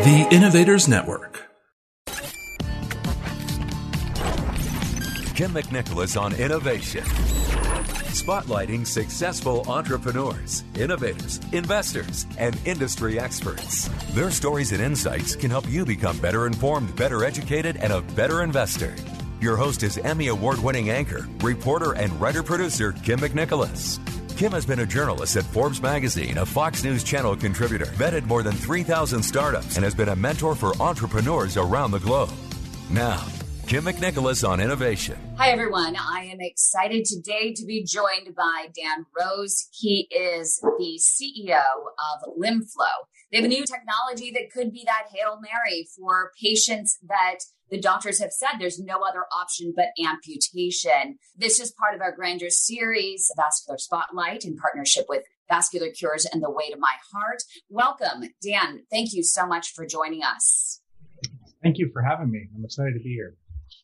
The Innovators Network. Kim McNicholas on innovation. Spotlighting successful entrepreneurs, innovators, investors, and industry experts. Their stories and insights can help you become better informed, better educated, and a better investor. Your host is Emmy Award winning anchor, reporter, and writer producer Kim McNicholas. Kim has been a journalist at Forbes magazine, a Fox News Channel contributor, vetted more than 3,000 startups, and has been a mentor for entrepreneurs around the globe. Now, Kim McNicholas on innovation. Hi, everyone. I am excited today to be joined by Dan Rose. He is the CEO of LimFlow. They have a new technology that could be that Hail Mary for patients that the doctors have said there's no other option but amputation. This is part of our Grandeur series, Vascular Spotlight, in partnership with Vascular Cures and the Way to My Heart. Welcome, Dan. Thank you so much for joining us. Thank you for having me. I'm excited to be here.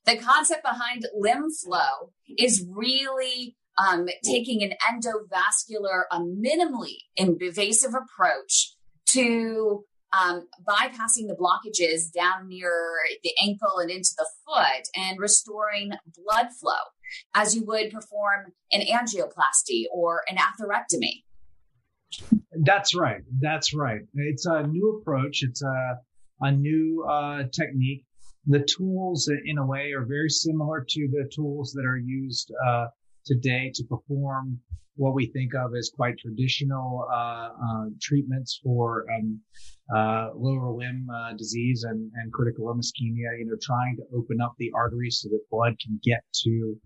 The concept behind LimFlow is really um, taking an endovascular, a minimally invasive approach to um, bypassing the blockages down near the ankle and into the foot and restoring blood flow as you would perform an angioplasty or an atherectomy. That's right. That's right. It's a new approach. It's a, a new uh, technique. The tools, in a way, are very similar to the tools that are used uh, today to perform what we think of as quite traditional uh, uh, treatments for um, uh, lower limb uh, disease and, and critical limb ischemia. You know, trying to open up the arteries so that blood can get to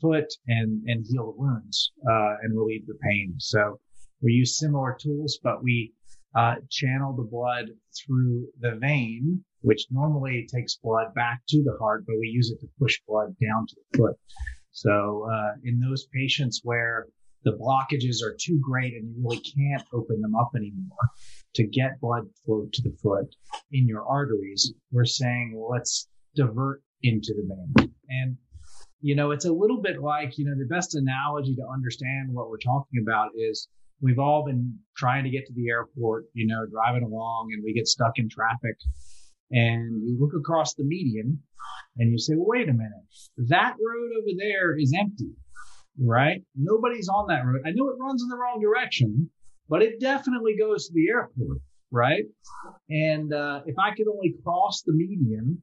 foot and and heal the wounds uh, and relieve the pain. So we use similar tools, but we uh, channel the blood through the vein, which normally takes blood back to the heart, but we use it to push blood down to the foot. So in those patients where the blockages are too great and you really can't open them up anymore to get blood flow to the foot in your arteries, we're saying, well, let's divert into the vein. And, you know, it's a little bit like, you know, the best analogy to understand what we're talking about is we've all been trying to get to the airport, you know, driving along and we get stuck in traffic and you look across the median and you say, well, wait a minute, that road over there is empty right? Nobody's on that road. I know it runs in the wrong direction, but it definitely goes to the airport, right? And uh, if I could only cross the median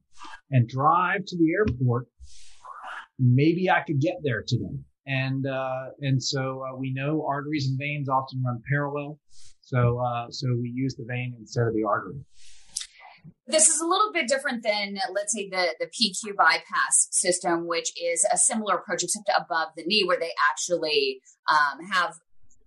and drive to the airport, maybe I could get there today. And uh, and so uh, we know arteries and veins often run parallel, so uh, so we use the vein instead of the artery. This is a little bit different than, let's say, the, the PQ bypass system, which is a similar approach except above the knee, where they actually um, have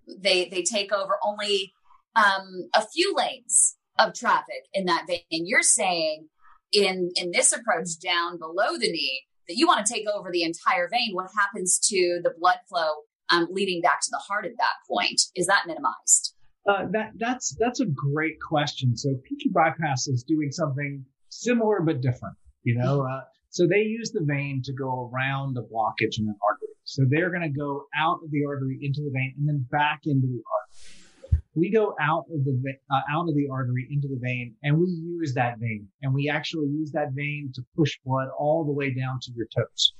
they they take over only um, a few lanes of traffic in that vein. And you're saying in in this approach down below the knee that you want to take over the entire vein. What happens to the blood flow um, leading back to the heart at that point? Is that minimized? Uh, that that's that's a great question. So PQ bypass is doing something similar but different. You know, uh, so they use the vein to go around the blockage in an artery. So they're going to go out of the artery into the vein and then back into the artery. We go out of the uh, out of the artery into the vein, and we use that vein, and we actually use that vein to push blood all the way down to your toes.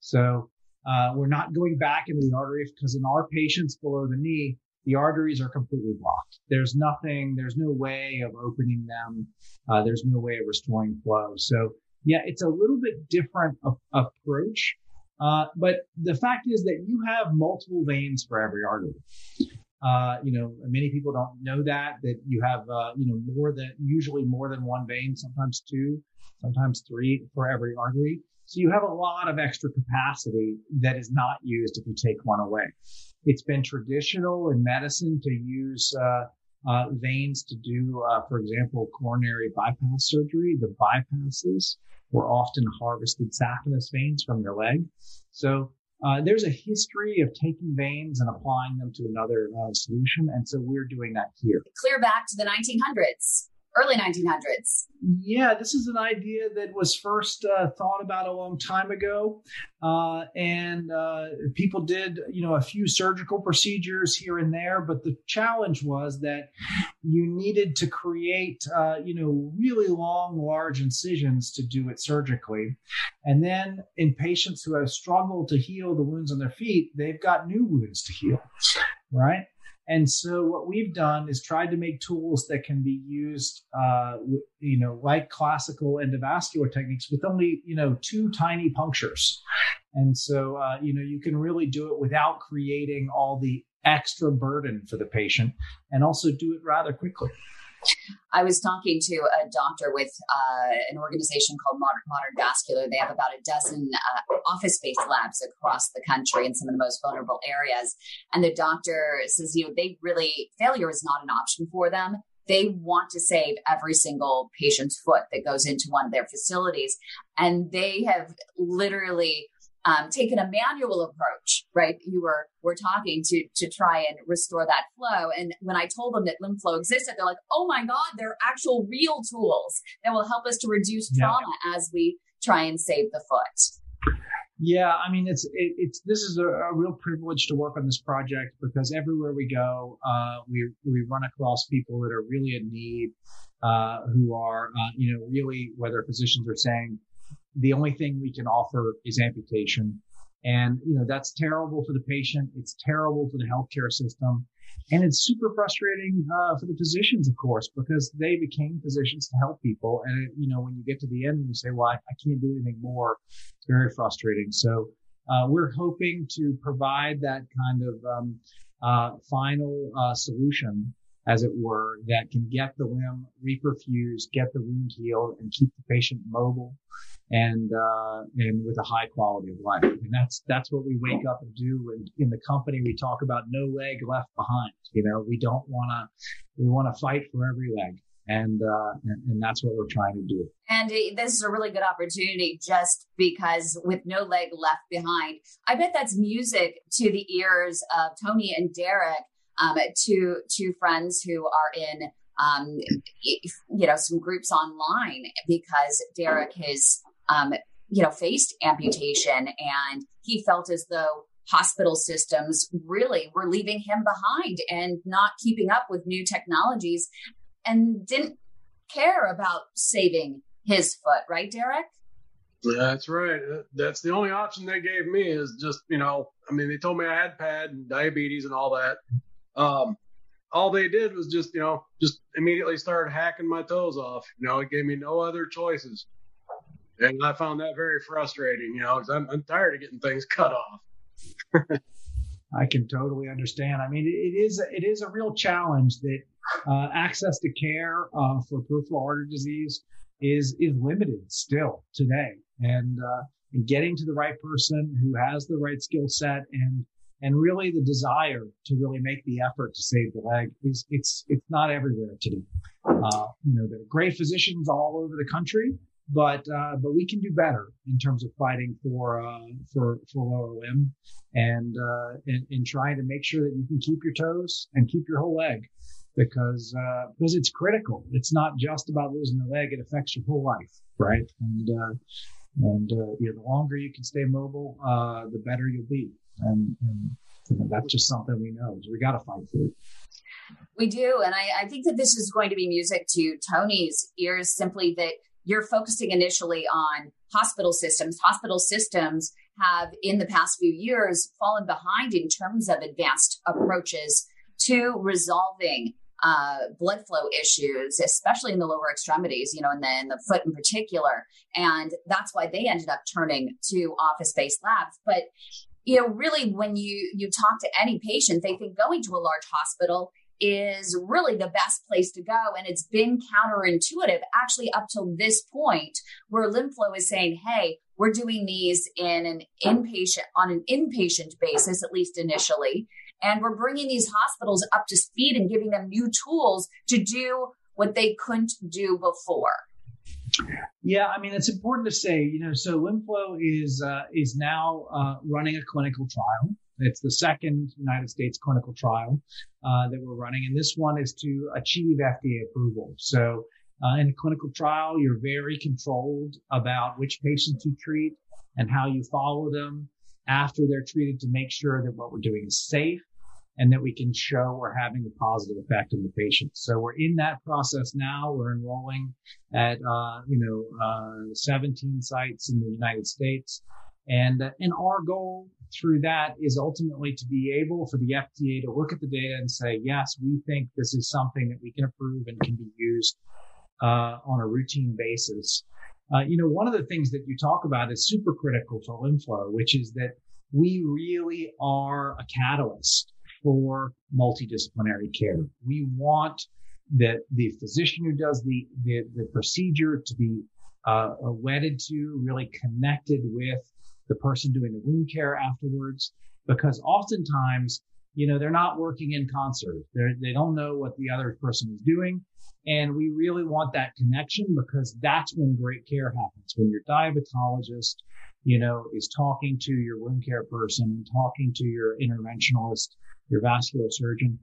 So uh, we're not going back into the artery because in our patients below the knee, the arteries are completely blocked. There's nothing, there's no way of opening them. Uh, there's no way of restoring flow. So yeah, it's a little bit different approach. Uh, but the fact is that you have multiple veins for every artery. Uh, you know, many people don't know that, that you have, uh, you know, more than, usually more than one vein, sometimes two, sometimes three for every artery. So you have a lot of extra capacity that is not used if you take one away. It's been traditional in medicine to use uh, uh, veins to do, uh, for example, coronary bypass surgery. The bypasses were often harvested saphenous veins from your leg. So uh, there's a history of taking veins and applying them to another uh, solution, and so we're doing that here. Clear back to the 1900s early 1900s. Yeah, this is an idea that was first uh, thought about a long time ago, uh, and uh, people did, you know, a few surgical procedures here and there. But the challenge was that you needed to create, uh, you know, really long, large incisions to do it surgically, and then in patients who have struggled to heal the wounds on their feet, they've got new wounds to heal, right? And so what we've done is tried to make tools that can be used, uh, you know, like classical endovascular techniques with only, you know, two tiny punctures. And so, uh, you know, you can really do it without creating all the extra burden for the patient and also do it rather quickly. I was talking to a doctor with uh, an organization called Modern, Modern, Vascular. They have about a dozen uh, office based labs across the country in some of the most vulnerable areas. And the doctor says, you know, they really, failure is not an option for them. They want to save every single patient's foot that goes into one of their facilities. And they have literally um, taken a manual approach, right? You were were talking to to try and restore that flow. And when I told them that LimFlow existed, they're like, "Oh my God, they're actual real tools that will help us to reduce trauma yeah. as we try and save the foot." Yeah, I mean, it's it, it's this is a, a, real privilege to work on this project because everywhere we go, uh, we we run across people that are really in need, uh, who are uh, you know really whether physicians are saying the only thing we can offer is amputation. And, you know, that's terrible for the patient. It's terrible for the healthcare system. And it's super frustrating uh, for the physicians, of course, because they became physicians to help people. And, you know, when you get to the end and you say, well, I, I can't do anything more, it's very frustrating. So uh, we're hoping to provide that kind of um, uh, final uh, solution as it were, that can get the limb reperfused, get the wound healed, and keep the patient mobile and uh, and with a high quality of life. And that's that's what we wake up and do. And in the company, we talk about no leg left behind. You know, we don't want to we want to fight for every leg. And, uh, and, and that's what we're trying to do. And this is a really good opportunity, just because with no leg left behind, I bet that's music to the ears of Tony and Derek um, to to friends who are in um, you know some groups online because Derek has um, you know faced amputation and he felt as though hospital systems really were leaving him behind and not keeping up with new technologies and didn't care about saving his foot right derek that's right that's the only option they gave me is just you know i mean they told me i had pad and diabetes and all that um, all they did was just, you know, just immediately started hacking my toes off. You know, it gave me no other choices. And I found that very frustrating, you know, because I'm, I'm tired of getting things cut off. I can totally understand. I mean, it is it is a real challenge that uh, access to care uh, for peripheral artery disease is is limited still today, and, uh, and getting to the right person who has the right skill set and and really the desire to really make the effort to save the leg is it's it's not everywhere today. Uh, you know, there are great physicians all over the country, but uh, but we can do better in terms of fighting for uh, for for lower limb and, uh, and and trying to make sure that you can keep your toes and keep your whole leg because uh, because it's critical. It's not just about losing the leg; it affects your whole life, right? And uh, and uh, you know, the longer you can stay mobile, the better you'll be. And, and you know, that's just something we know. So we got to fight for it. We do. And I, I think that this is going to be music to Tony's ears, simply that you're focusing initially on hospital systems. Hospital systems have, in the past few years, fallen behind in terms of advanced approaches to resolving uh, blood flow issues, especially in the lower extremities, you know, and then the foot in particular. And that's why they ended up turning to office based labs. But you know, really when you you talk to any patient, they think going to a large hospital is really the best place to go. And it's been counterintuitive actually up till this point where LimFlow is saying, hey, we're doing these in an inpatient on an inpatient basis, at least initially. And we're bringing these hospitals up to speed and giving them new tools to do what they couldn't do before. Yeah, I mean it's important to say, you know, so LimFlow is uh, is now uh, running a clinical trial. It's the second United States clinical trial uh, that we're running, and this one is to achieve FDA approval. So uh, in a clinical trial, you're very controlled about which patients you treat and how you follow them after they're treated to make sure that what we're doing is safe and that we can show we're having a positive effect on the patient. So we're in that process now. We're enrolling at, uh, you know, uh, 17 sites in the United States. And, uh, and our goal through that is ultimately to be able for the FDA to look at the data and say, yes, we think this is something that we can approve and can be used uh, on a routine basis. Uh, you know, one of the things that you talk about is super critical to LimFlow, which is that we really are a catalyst for multidisciplinary care. We want the, the physician who does the, the, the procedure to be uh, wedded to, really connected with the person doing the wound care afterwards, because oftentimes, you know, they're not working in concert. They're, they don't know what the other person is doing. And we really want that connection because that's when great care happens. When your diabetologist, you know, is talking to your wound care person and talking to your interventionalist, your vascular surgeon,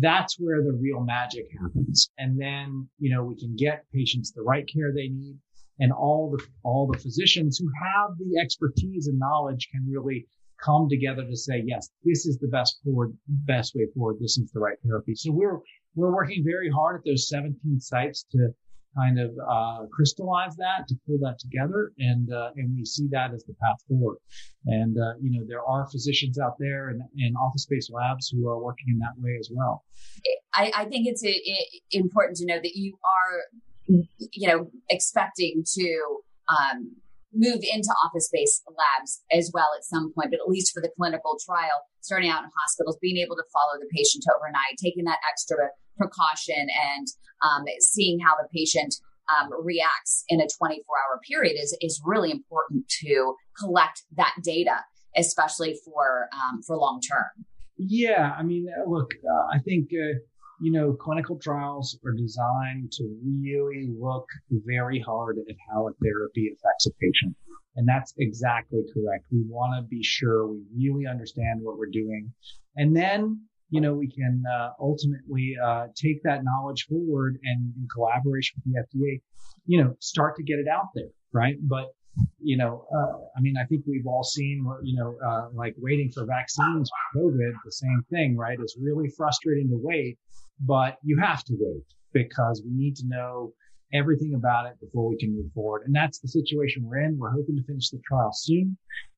that's where the real magic happens. And then, you know, we can get patients the right care they need and all the, all the physicians who have the expertise and knowledge can really come together to say, yes, this is the best forward, best way forward. This is the right therapy. So we're, we're working very hard at those 17 sites to kind of uh, crystallize that, to pull that together, and uh, and we see that as the path forward. And uh, you know there are physicians out there and, and office-based labs who are working in that way as well. I, I think it's a, it, important to know that you are, you know, expecting to um, move into office-based labs as well at some point, but at least for the clinical trial, starting out in hospitals, being able to follow the patient overnight, taking that extra precaution and um, seeing how the patient um, reacts in a 24 hour period is, is really important to collect that data, especially for, um, for long term. Yeah. I mean, uh, look, uh, I think, uh, you know, clinical trials are designed to really look very hard at how a therapy affects a patient. And that's exactly correct. We want to be sure we really understand what we're doing. And then you know, we can uh, ultimately uh, take that knowledge forward and in collaboration with the FDA, you know, start to get it out there, right? But you know, uh, I mean, I think we've all seen, you know, uh, like waiting for vaccines for COVID, the same thing, right? It's really frustrating to wait, but you have to wait because we need to know everything about it before we can move forward. And that's the situation we're in. We're hoping to finish the trial soon.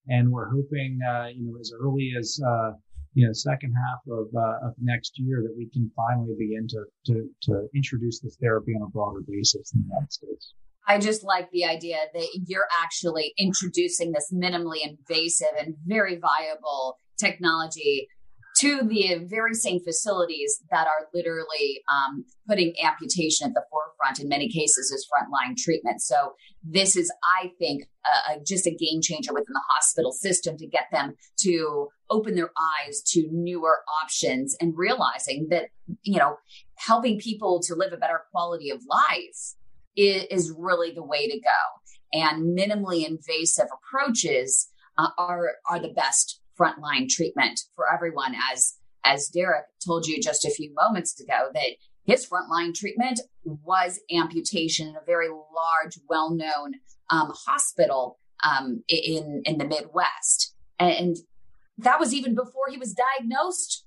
And we're hoping, uh, you know, as early as, uh, you know, second half of, uh, of next year that we can finally begin to, to, to introduce this therapy on a broader basis in the United States. I just like the idea that you're actually introducing this minimally invasive and very viable technology to the very same facilities that are literally um, putting amputation at the forefront in many cases as frontline treatment. So this is, I think, just a game changer within the hospital system to get them to open their eyes to newer options and realizing that, you know, helping people to live a better quality of life is, is really the way to go. And minimally invasive approaches uh, are, are the best frontline treatment for everyone. As, as Derek told you just a few moments ago that his frontline treatment was amputation in a very large, well-known um, hospital um, in in the Midwest, and that was even before he was diagnosed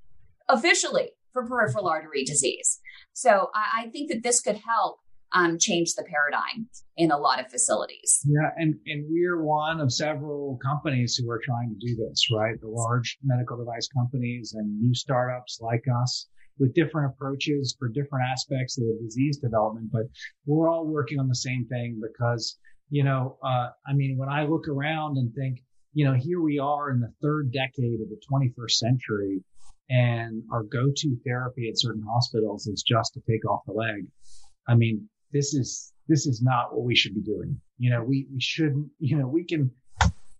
officially for peripheral artery disease. So I, I think that this could help um, change the paradigm in a lot of facilities. Yeah, and, and we're one of several companies who are trying to do this, right? The large medical device companies and new startups like us with different approaches for different aspects of the disease development, but we're all working on the same thing because, you know, uh, I mean, when I look around and think, you know, here we are in the third decade of the 21st century and our go-to therapy at certain hospitals is just to take off the leg. I mean, this is, this is not what we should be doing. You know, we, we shouldn't, you know, we can,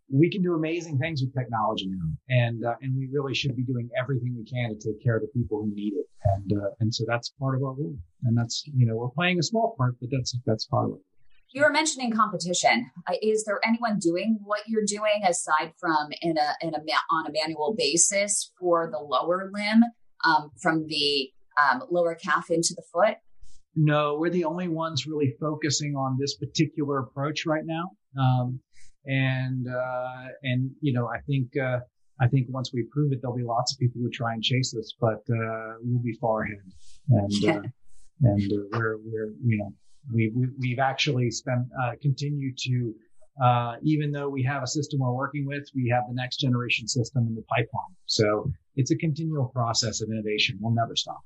we can do amazing things with technology now, and uh, and we really should be doing everything we can to take care of the people who need it, and uh, and so that's part of our role, and that's you know we're playing a small part, but that's that's part of it. You were mentioning competition. Uh, is there anyone doing what you're doing aside from in a in a on a manual basis for the lower limb, um, from the um, lower calf into the foot? No, we're the only ones really focusing on this particular approach right now. Um, and uh, and you know, I think uh, I think once we prove it, there'll be lots of people who try and chase us, but uh, we'll be far ahead. And uh, and uh, we're we're you know we, we have actually spent uh, continue to even though we have a system we're working with, we have the next generation system in the pipeline. So it's a continual process of innovation. We'll never stop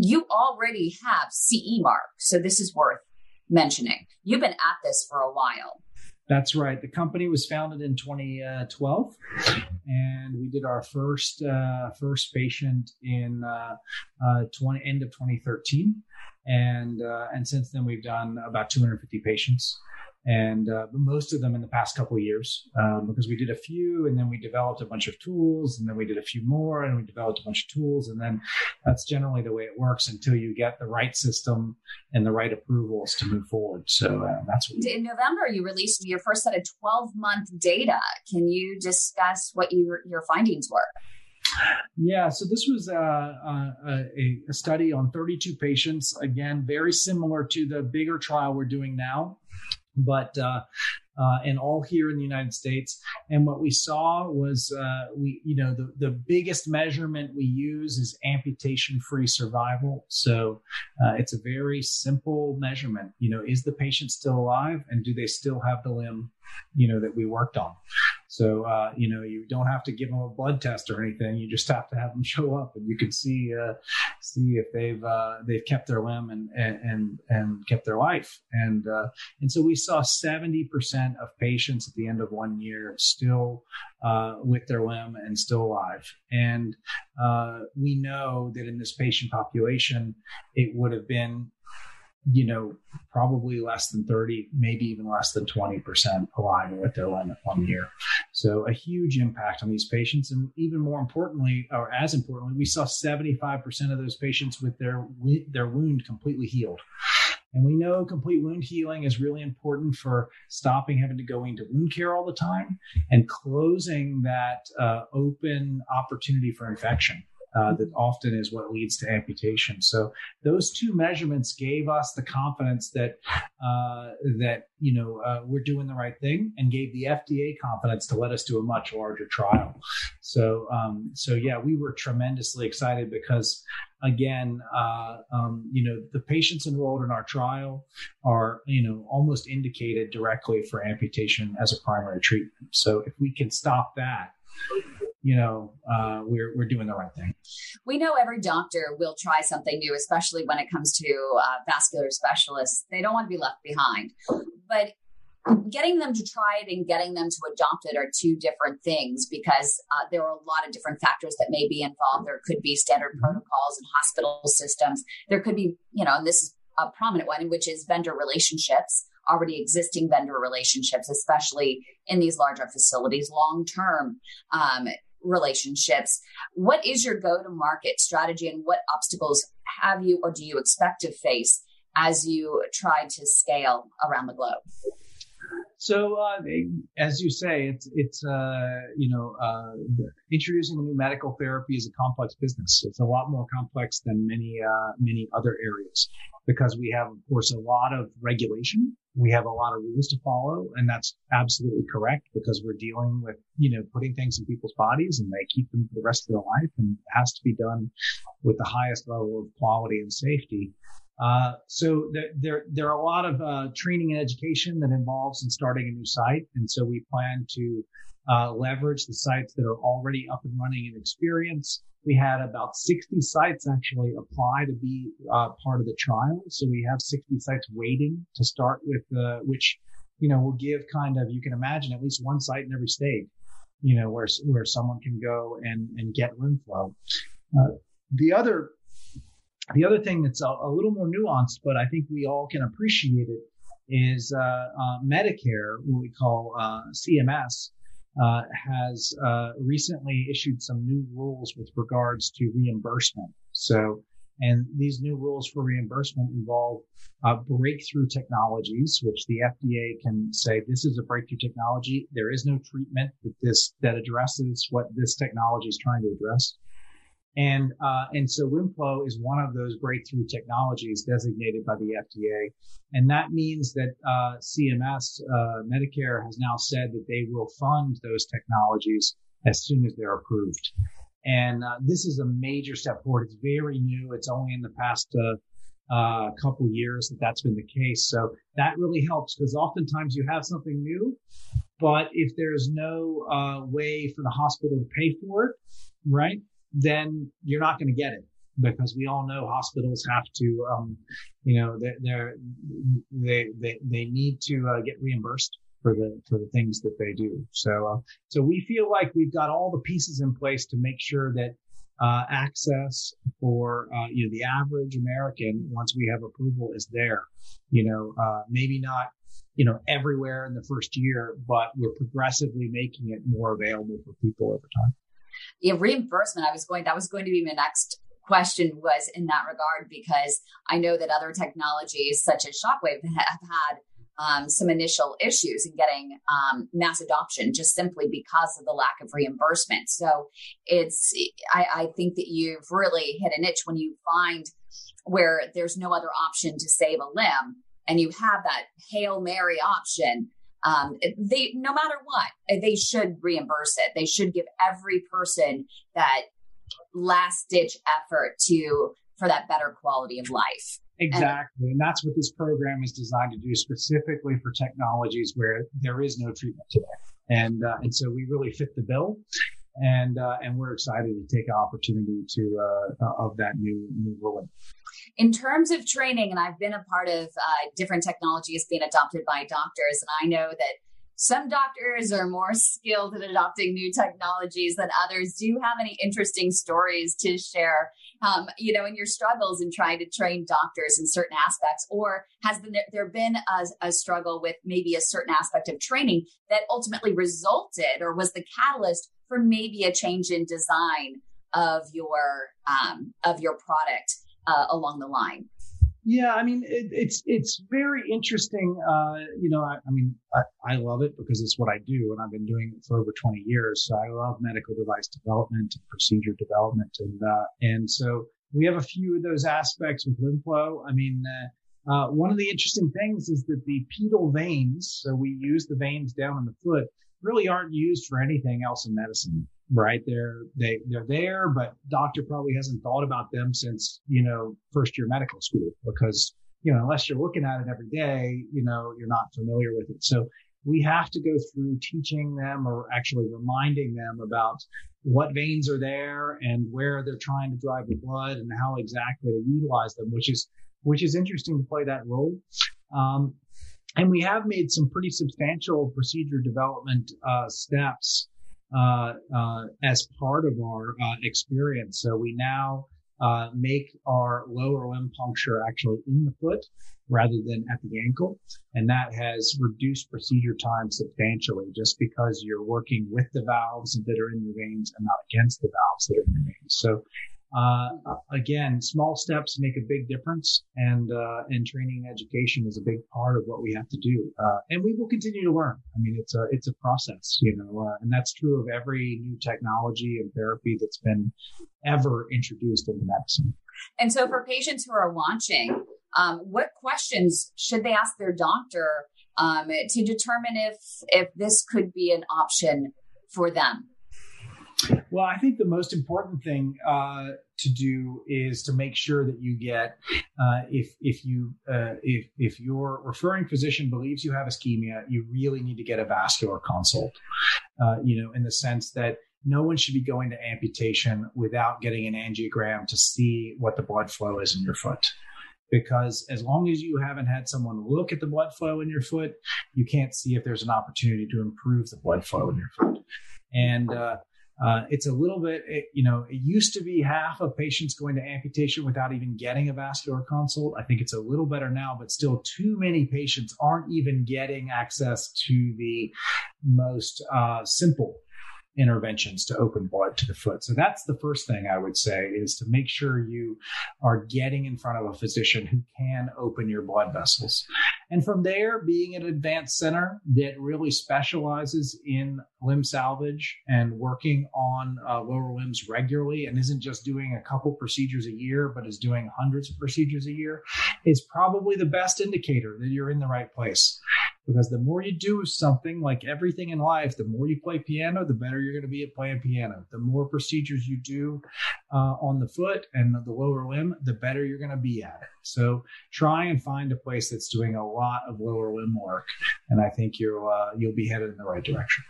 you already have CE mark. So this is worth mentioning. You've been at this for a while. That's right. The company was founded in 2012, and we did our first uh, first patient in uh, uh, 20, end of 2013, and uh, and since then we've done about 250 patients and uh, most of them in the past couple of years um, because we did a few and then we developed a bunch of tools and then we did a few more and we developed a bunch of tools and then that's generally the way it works until you get the right system and the right approvals to move forward. So uh, that's what in november you released your first set of 12 month data. Can you discuss what you, your findings were? Yeah, so this was uh, uh, a, a, study on 32 patients. Again, very similar to the bigger trial we're doing now but uh, uh, and all here in the United States. And what we saw was uh, we, you know, the, the biggest measurement we use is amputation free survival. So uh, it's a very simple measurement. You know, is the patient still alive and do they still have the limb, you know, that we worked on? So, uh, you know, you don't have to give them a blood test or anything. You just have to have them show up, and you can see uh, see if they've uh, they've kept their limb and and and kept their life. And uh, and so we saw seventy percent of patients at the end of one year still uh, with their limb and still alive. And uh, we know that in this patient population, it would have been you know, probably less than 30, maybe even less than 20% alive with their limit one year. So a huge impact on these patients. And even more importantly, or as importantly, we saw 75% of those patients with their, their wound completely healed. And we know complete wound healing is really important for stopping having to go into wound care all the time and closing that uh, open opportunity for infection uh, that often is what leads to amputation. So those two measurements gave us the confidence that uh, that you know uh, we're doing the right thing, and gave the FDA confidence to let us do a much larger trial. So um, so yeah, we were tremendously excited because again, uh, um, you know, the patients enrolled in our trial are, you know, almost indicated directly for amputation as a primary treatment. So if we can stop that, you know, uh, we're we're doing the right thing. We know every doctor will try something new, especially when it comes to uh, vascular specialists. They don't want to be left behind, but getting them to try it and getting them to adopt it are two different things because uh, there are a lot of different factors that may be involved. There could be standard mm-hmm. protocols and hospital systems. There could be, you know, and this is a prominent one, which is vendor relationships already existing vendor relationships, especially in these larger facilities, long term um, relationships. What is your go to market strategy and what obstacles have you or do you expect to face as you try to scale around the globe? So, uh, as you say, it's it's uh, you know uh, introducing a new medical therapy is a complex business. It's a lot more complex than many uh, many other areas because we have, of course, a lot of regulation. We have a lot of rules to follow, and that's absolutely correct because we're dealing with you know putting things in people's bodies and they keep them for the rest of their life, and it has to be done with the highest level of quality and safety. Uh, so there, there, there, are a lot of uh, training and education that involves in starting a new site, and so we plan to uh, leverage the sites that are already up and running and experience. We had about 60 sites actually apply to be uh, part of the trial, so we have 60 sites waiting to start with, uh, which you know will give kind of you can imagine at least one site in every state, you know where where someone can go and and get LimFlow. the other the other thing that's a, a, little more nuanced, but I think we all can appreciate it, is uh, uh, Medicare, what we call uh, CMS, uh, has uh, recently issued some new rules with regards to reimbursement. So, and these new rules for reimbursement involve uh, breakthrough technologies, which the FDA can say this is a breakthrough technology. There is no treatment that this that addresses what this technology is trying to address. And uh, and so LimFlow is one of those breakthrough technologies designated by the FDA, and that means that uh, CMS uh, Medicare has now said that they will fund those technologies as soon as they're approved. And uh, this is a major step forward. It's very new. It's only in the past uh, uh, couple years that that's been the case. So that really helps because oftentimes you have something new, but if there's no way for the hospital to pay for it, right? Then you're not going to get it because we all know hospitals have to, um, you know, they're, they they they need to uh, get reimbursed for the for the things that they do. So uh, so we feel like we've got all the pieces in place to make sure that uh, access for uh, you know the average American once we have approval is there. You know, uh, maybe not you know everywhere in the first year, but we're progressively making it more available for people over time yeah, reimbursement. I was going, that was going to be my next question was in that regard because I know that other technologies such as Shockwave have had um, some initial issues in getting um, mass adoption just simply because of the lack of reimbursement. So it's, I, I think that you've really hit a niche when you find where there's no other option to save a limb and you have that Hail Mary option um, they no matter what they should reimburse it. They should give every person that last ditch effort to for that better quality of life. Exactly. And, and that's what this program is designed to do specifically for technologies where there is no treatment today. And uh, and so we really fit the bill and uh, and we're excited to take an opportunity to uh, of that new new ruling. In terms of training, and I've been a part of uh, different technologies being adopted by doctors, and I know that some doctors are more skilled at adopting new technologies than others. Do you have any interesting stories to share, um, you know, in your struggles in trying to train doctors in certain aspects? Or has there been a, a struggle with maybe a certain aspect of training that ultimately resulted or was the catalyst for maybe a change in design of your um, of your product uh, along the line. Yeah, I mean it, it's it's very interesting. Uh, you know, I, I mean, I, I, love it because it's what I do, and I've been doing it for over 20 years. So I love medical device development and procedure development, and uh, and so we have a few of those aspects with LimFlow. I mean, uh, uh, one of the interesting things is that the pedal veins, so we use the veins down in the foot, really aren't used for anything else in medicine right? They're they they're there, but doctor probably hasn't thought about them since you know first year medical school because you know unless you're looking at it every day, you know you're not familiar with it. So we have to go through teaching them or actually reminding them about what veins are there and where they're trying to drive the blood and how exactly to utilize them, which is which is interesting to play that role. Um, and we have made some pretty substantial procedure development uh, steps as part of our uh, experience. So we now uh, make our lower limb puncture actually in the foot rather than at the ankle. And that has reduced procedure time substantially just because you're working with the valves that are in your veins and not against the valves that are in your veins. So uh, again, small steps make a big difference, and uh, and training and education is a big part of what we have to do. Uh, and we will continue to learn. I mean, it's a it's a process, you know, uh, and that's true of every new technology and therapy that's been ever introduced into medicine. And so, for patients who are launching, um, what questions should they ask their doctor um, to determine if if this could be an option for them? Well, I think the most important thing uh, to do is to make sure that you get uh, if if you uh, if if your referring physician believes you have ischemia, you really need to get a vascular consult. Uh, you know, in the sense that no one should be going to amputation without getting an angiogram to see what the blood flow is in your foot because as long as you haven't had someone look at the blood flow in your foot, you can't see if there's an opportunity to improve the blood flow in your foot. And uh, Uh, it's a little bit, it, you know, it used to be half of patients going to amputation without even getting a vascular consult. I think it's a little better now, but still too many patients aren't even getting access to the most uh, simple interventions to open blood to the foot. So that's the first thing I would say is to make sure you are getting in front of a physician who can open your blood vessels. And from there, being an advanced center that really specializes in limb salvage and working on uh, lower limbs regularly and isn't just doing a couple procedures a year, but is doing hundreds of procedures a year is probably the best indicator that you're in the right place. Because the more you do something like everything in life, the more you play piano, the better you're going to be at playing piano. The more procedures you do uh, on the foot and the lower limb, the better you're going to be at it. So try and find a place that's doing a lot of lower limb work, and I think you'll uh, you'll be headed in the right direction.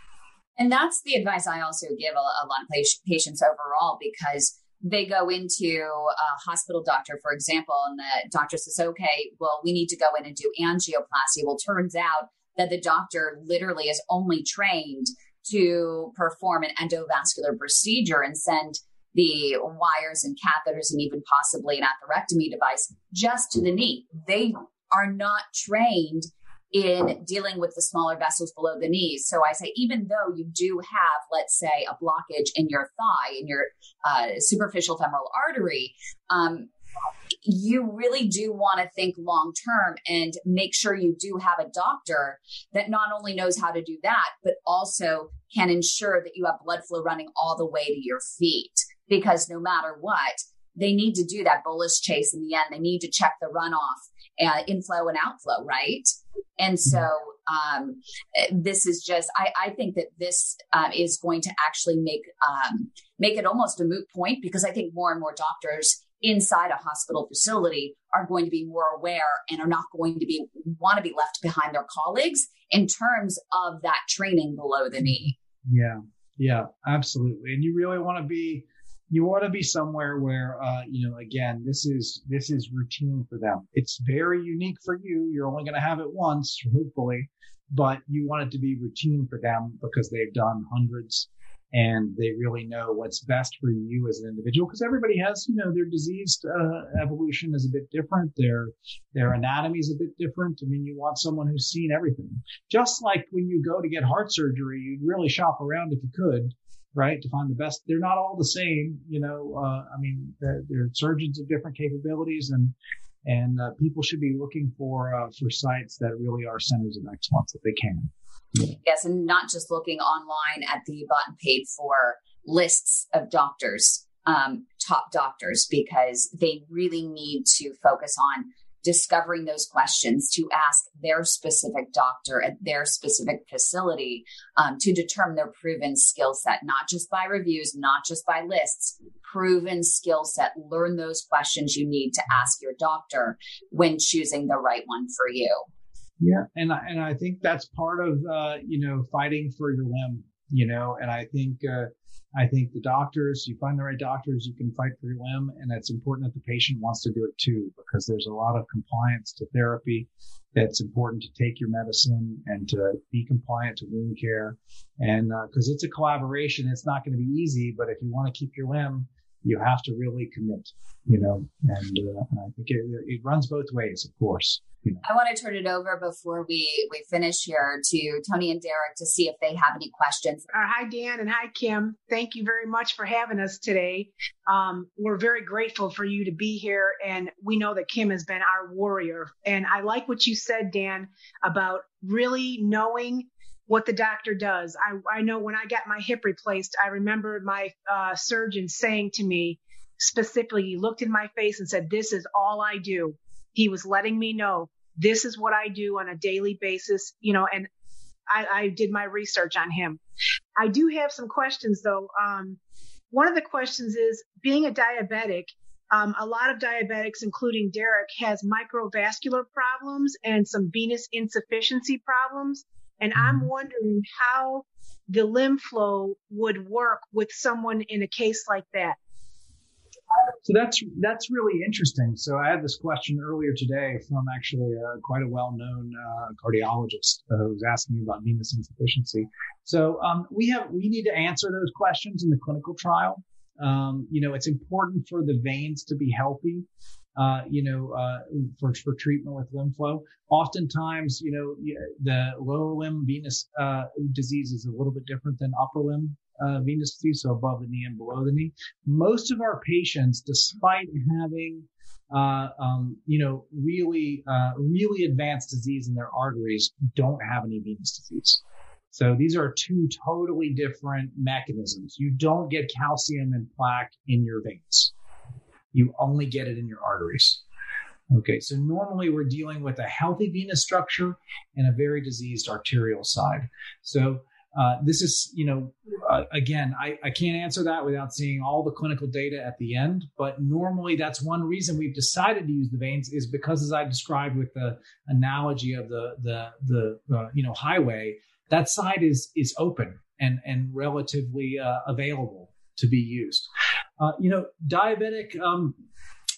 And that's the advice I also give a, a lot of patients overall because they go into a hospital doctor, for example, and the doctor says, okay, well, we need to go in and do angioplasty. Well, turns out that the doctor literally is only trained to perform an endovascular procedure and send the wires and catheters and even possibly an atherectomy device just to the knee. They are not trained in dealing with the smaller vessels below the knees. So I say, even though you do have, let's say, a blockage in your thigh, in your uh, superficial femoral artery, um, you really do want to think long term and make sure you do have a doctor that not only knows how to do that, but also can ensure that you have blood flow running all the way to your feet. Because no matter what, they need to do that bolus chase in the end. They need to check the runoff, uh, inflow and outflow, right? And so um, this is just, I, I think that this uh, is going to actually make um, make it almost a moot point because I think more and more doctors inside a hospital facility are going to be more aware and are not going to be want to be left behind their colleagues in terms of that training below the knee. Yeah, yeah, absolutely. And you really want to be you want to be somewhere where uh, you know again this is this is routine for them. It's very unique for you. You're only going to have it once hopefully but you want it to be routine for them because they've done hundreds and they really know what's best for you as an individual. Because everybody has you know their disease uh, evolution is a bit different. Their their anatomy is a bit different. I mean you want someone who's seen everything. Just like when you go to get heart surgery you'd really shop around if you could right? To find the best. They're not all the same, you know. Uh, I mean, they're, they're, surgeons of different capabilities, and and uh, people should be looking for uh, for sites that really are centers of excellence if they can. Yeah. Yes, and not just looking online at the bought and paid for lists of doctors, um, top doctors, because they really need to focus on discovering those questions to ask their specific doctor at their specific facility um, to determine their proven skill set, not just by reviews, not just by lists, proven skill set. Learn those questions you need to ask your doctor when choosing the right one for you. Yeah, and I, and I think that's part of uh, you know fighting for your limb, you know, and I think uh, I think the doctors, you find the right doctors, you can fight for your limb. And it's important that the patient wants to do it too, because there's a lot of compliance to therapy. That's important to take your medicine and to be compliant to wound care. And because uh, it's a collaboration, it's not going to be easy, but if you want to keep your limb, you have to really commit, you know, and, uh, I think it, it runs both ways, of course. You know. I want to turn it over before we, we finish here to Tony and Derek to see if they have any questions. Uh, hi, Dan, and hi, Kim. Thank you very much for having us today. Um, we're very grateful for you to be here, and we know that Kim has been our warrior. And I like what you said, Dan, about really knowing what the doctor does. I, I know when I got my hip replaced, I remember my uh, surgeon saying to me specifically, he looked in my face and said, This is all I do. He was letting me know this is what I do on a daily basis, you know, and I, I did my research on him. I do have some questions though. Um, one of the questions is being a diabetic, um, a lot of diabetics, including Derek, has microvascular problems and some venous insufficiency problems. And I'm mm-hmm. wondering how the LimFlow would work with someone in a case like that. So that's that's really interesting. So I had this question earlier today from actually uh, quite a well-known uh, cardiologist uh, who was asking me about venous insufficiency. So um, we have we need to answer those questions in the clinical trial. Um, you know, it's important for the veins to be healthy. Uh, you know, uh, for, for treatment with LimFlow. Oftentimes, you know, the lower limb venous uh, disease is a little bit different than upper limb uh, venous disease, so above the knee and below the knee. Most of our patients, despite having uh, um, you know, really, uh, really advanced disease in their arteries don't have any venous disease. So these are two totally different mechanisms. You don't get calcium and plaque in your veins. You only get it in your arteries. Okay, so normally we're dealing with a healthy venous structure and a very diseased arterial side. So uh, this is, you know, uh, again, I, I can't answer that without seeing all the clinical data at the end. But normally, that's one reason we've decided to use the veins is because, as I described with the analogy of the the the uh, you know highway, that side is is open and and relatively uh, available to be used. Uh, you know, diabetic um,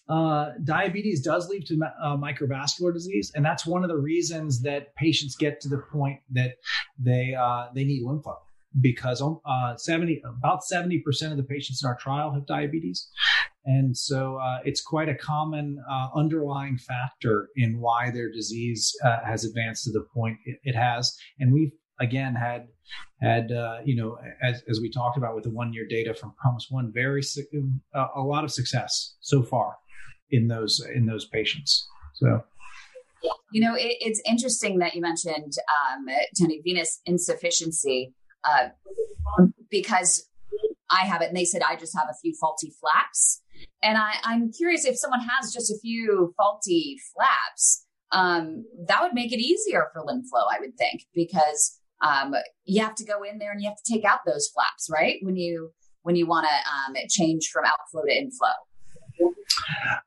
uh, diabetes does lead to uh, microvascular disease, and that's one of the reasons that patients get to the point that they uh, they need LimFlow because uh, 70 about 70% of the patients in our trial have diabetes. And so uh, it's quite a common uh, underlying factor in why their disease has advanced to the point it, it has. And we've again had had uh, you know as, as we talked about with the one year data from promise one very uh, a lot of success so far in those in those patients so you know it, it's interesting that you mentioned um, tony venous insufficiency uh, because i have it and they said i just have a few faulty flaps and I, i'm curious if someone has just a few faulty flaps um, that would make it easier for LimFlow, I would think, because um, you have to go in there and you have to take out those flaps, right? When you when you want to um, change from outflow to inflow.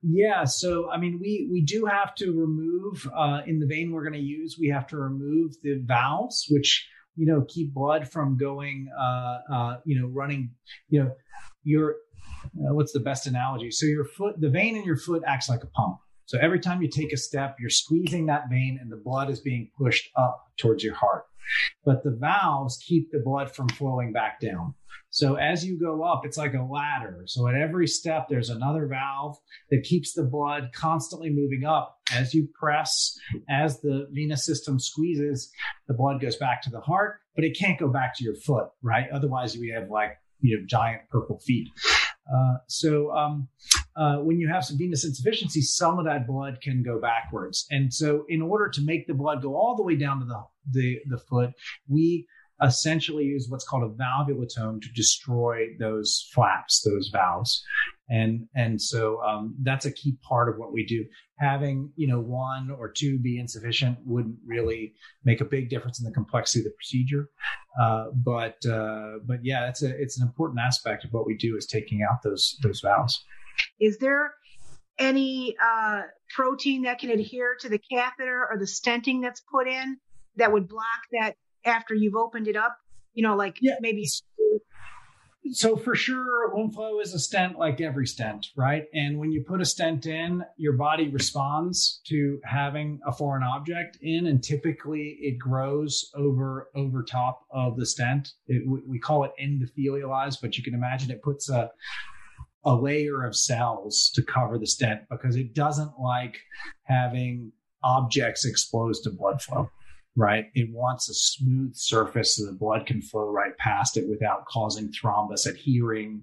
Yeah, so I mean, we we do have to remove uh, in the vein we're going to use. We have to remove the valves, which you know keep blood from going, uh, uh, you know, running. You know, your uh, what's the best analogy? So your foot, the vein in your foot acts like a pump. So every time you take a step, you're squeezing that vein, and the blood is being pushed up towards your heart but the valves keep the blood from flowing back down. So as you go up, it's like a ladder. So at every step, there's another valve that keeps the blood constantly moving up. As you press, as the venous system squeezes, the blood goes back to the heart, but it can't go back to your foot, right? Otherwise, we have like, you know, giant purple feet. Uh, so um, uh, when you have some venous insufficiency, some of that blood can go backwards. And so in order to make the blood go all the way down to the the, the foot, we essentially use what's called a valvulotome to destroy those flaps, those valves. And, and so um, that's a key part of what we do. Having, you know, one or two be insufficient wouldn't really make a big difference in the complexity of the procedure. Uh, but, uh, but yeah, it's a, it's an important aspect of what we do is taking out those, those valves. Is there any uh, protein that can adhere to the catheter or the stenting that's put in that would block that after you've opened it up? You know, like yeah. maybe. So for sure, LimFlow is a stent like every stent, right? And when you put a stent in, your body responds to having a foreign object in, and typically it grows over over top of the stent. It, we call it endothelialized, but you can imagine it puts a a layer of cells to cover the stent because it doesn't like having objects exposed to blood flow right? It wants a smooth surface so the blood can flow right past it without causing thrombus, adhering,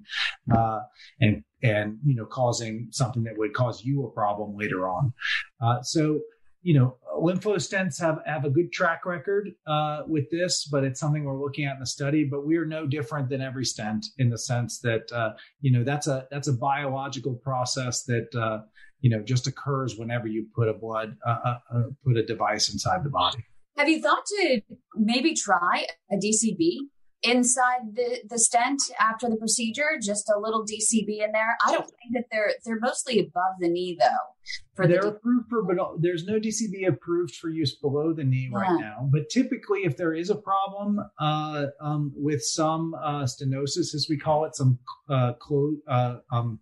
uh, and and you know causing something that would cause you a problem later on. Uh, so you know, LimFlow stents have, have a good track record uh, with this, but it's something we're looking at in the study. But we are no different than every stent in the sense that uh, you know that's a that's a biological process that uh, you know just occurs whenever you put a blood uh, uh, put a device inside the body. Have you thought to maybe try a DCB inside the, the stent after the procedure? Just a little DCB in there. I don't think that they're they're mostly above the knee though. For they're the approved for, but there's no DCB approved for use below the knee right yeah. now. But typically, if there is a problem uh, um, with some uh, stenosis, as we call it, some uh, clo- uh, um,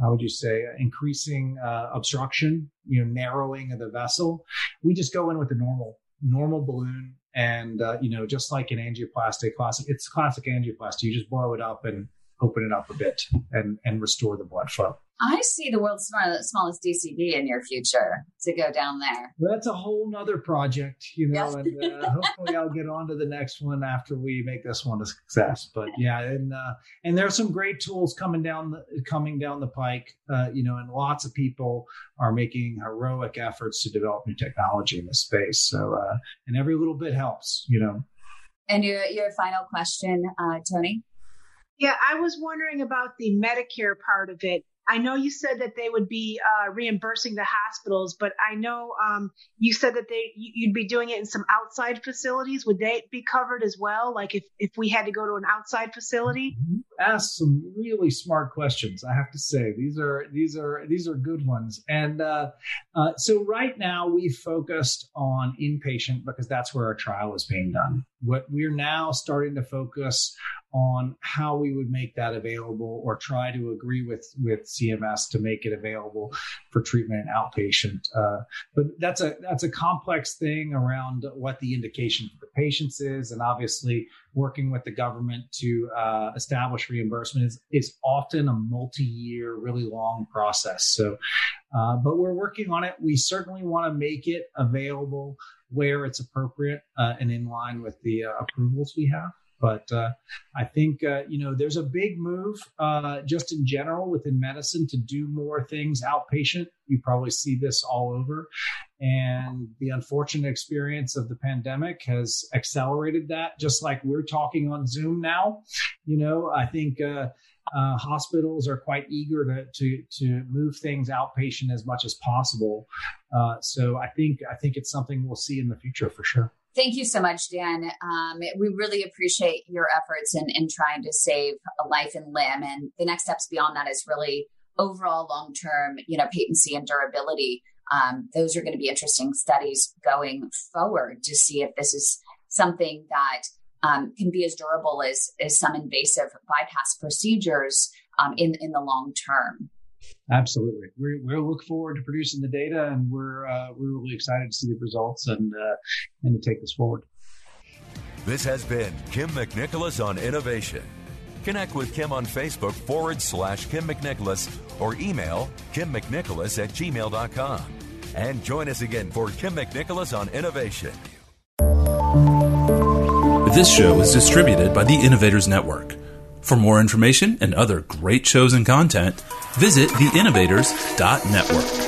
how would you say, increasing uh, obstruction, you know, narrowing of the vessel. We just go in with a normal, normal balloon. And, uh, you know, just like an angioplasty, classic, it's classic angioplasty. You just blow it up and open it up a bit and, and restore the blood flow. I see the world's smallest DCB in your future to go down there. That's a whole nother project, you know, and uh, hopefully I'll get on to the next one after we make this one a success. But yeah, and uh, and there's some great tools coming down the coming down the pike, uh, you know, and lots of people are making heroic efforts to develop new technology in this space. So uh, and every little bit helps, you know. And your your final question, uh, Tony. Yeah, I was wondering about the Medicare part of it. I know you said that they would be uh, reimbursing the hospitals, but I know um, you said that they you'd be doing it in some outside facilities. Would they be covered as well? Like if if we had to go to an outside facility? Ask some really smart questions. I have to say these are these are these are good ones. And uh, uh, so right now we focused on inpatient because that's where our trial is being done. What we're now starting to focus on how we would make that available or try to agree with with CMS to make it available for treatment and outpatient. Uh, but that's a that's a complex thing around what the indication for the patients is, and obviously working with the government to uh, establish reimbursement is is often a multi-year, really long process. So, uh, but we're working on it. We certainly want to make it available where it's appropriate uh, and in line with the uh, approvals we have. But uh, I think uh, you know there's a big move uh, just in general within medicine to do more things outpatient. You probably see this all over, and the unfortunate experience of the pandemic has accelerated that. Just like we're talking on Zoom now, you know, I think. Uh, hospitals are quite eager to, to to move things outpatient as much as possible. Uh, so I think I think it's something we'll see in the future for sure. Thank you so much, Dan. Um, we really appreciate your efforts in, in trying to save a life and limb. And the next steps beyond that is really overall long term, you know, patency and durability. Um, those are going to be interesting studies going forward to see if this is something that um, can be as durable as, as some invasive bypass procedures um, in in the long term. Absolutely, we we'll look forward to producing the data, and we're uh, we're really excited to see the results and uh, and to take this forward. This has been Kym McNicholas on innovation. Connect with Kym on Facebook forward slash Kym McNicholas or email kymmcnicholas at gmail.com. And join us again for Kym McNicholas on innovation. This show is distributed by the Innovators Network. For more information and other great shows and content, visit theinnovators.network.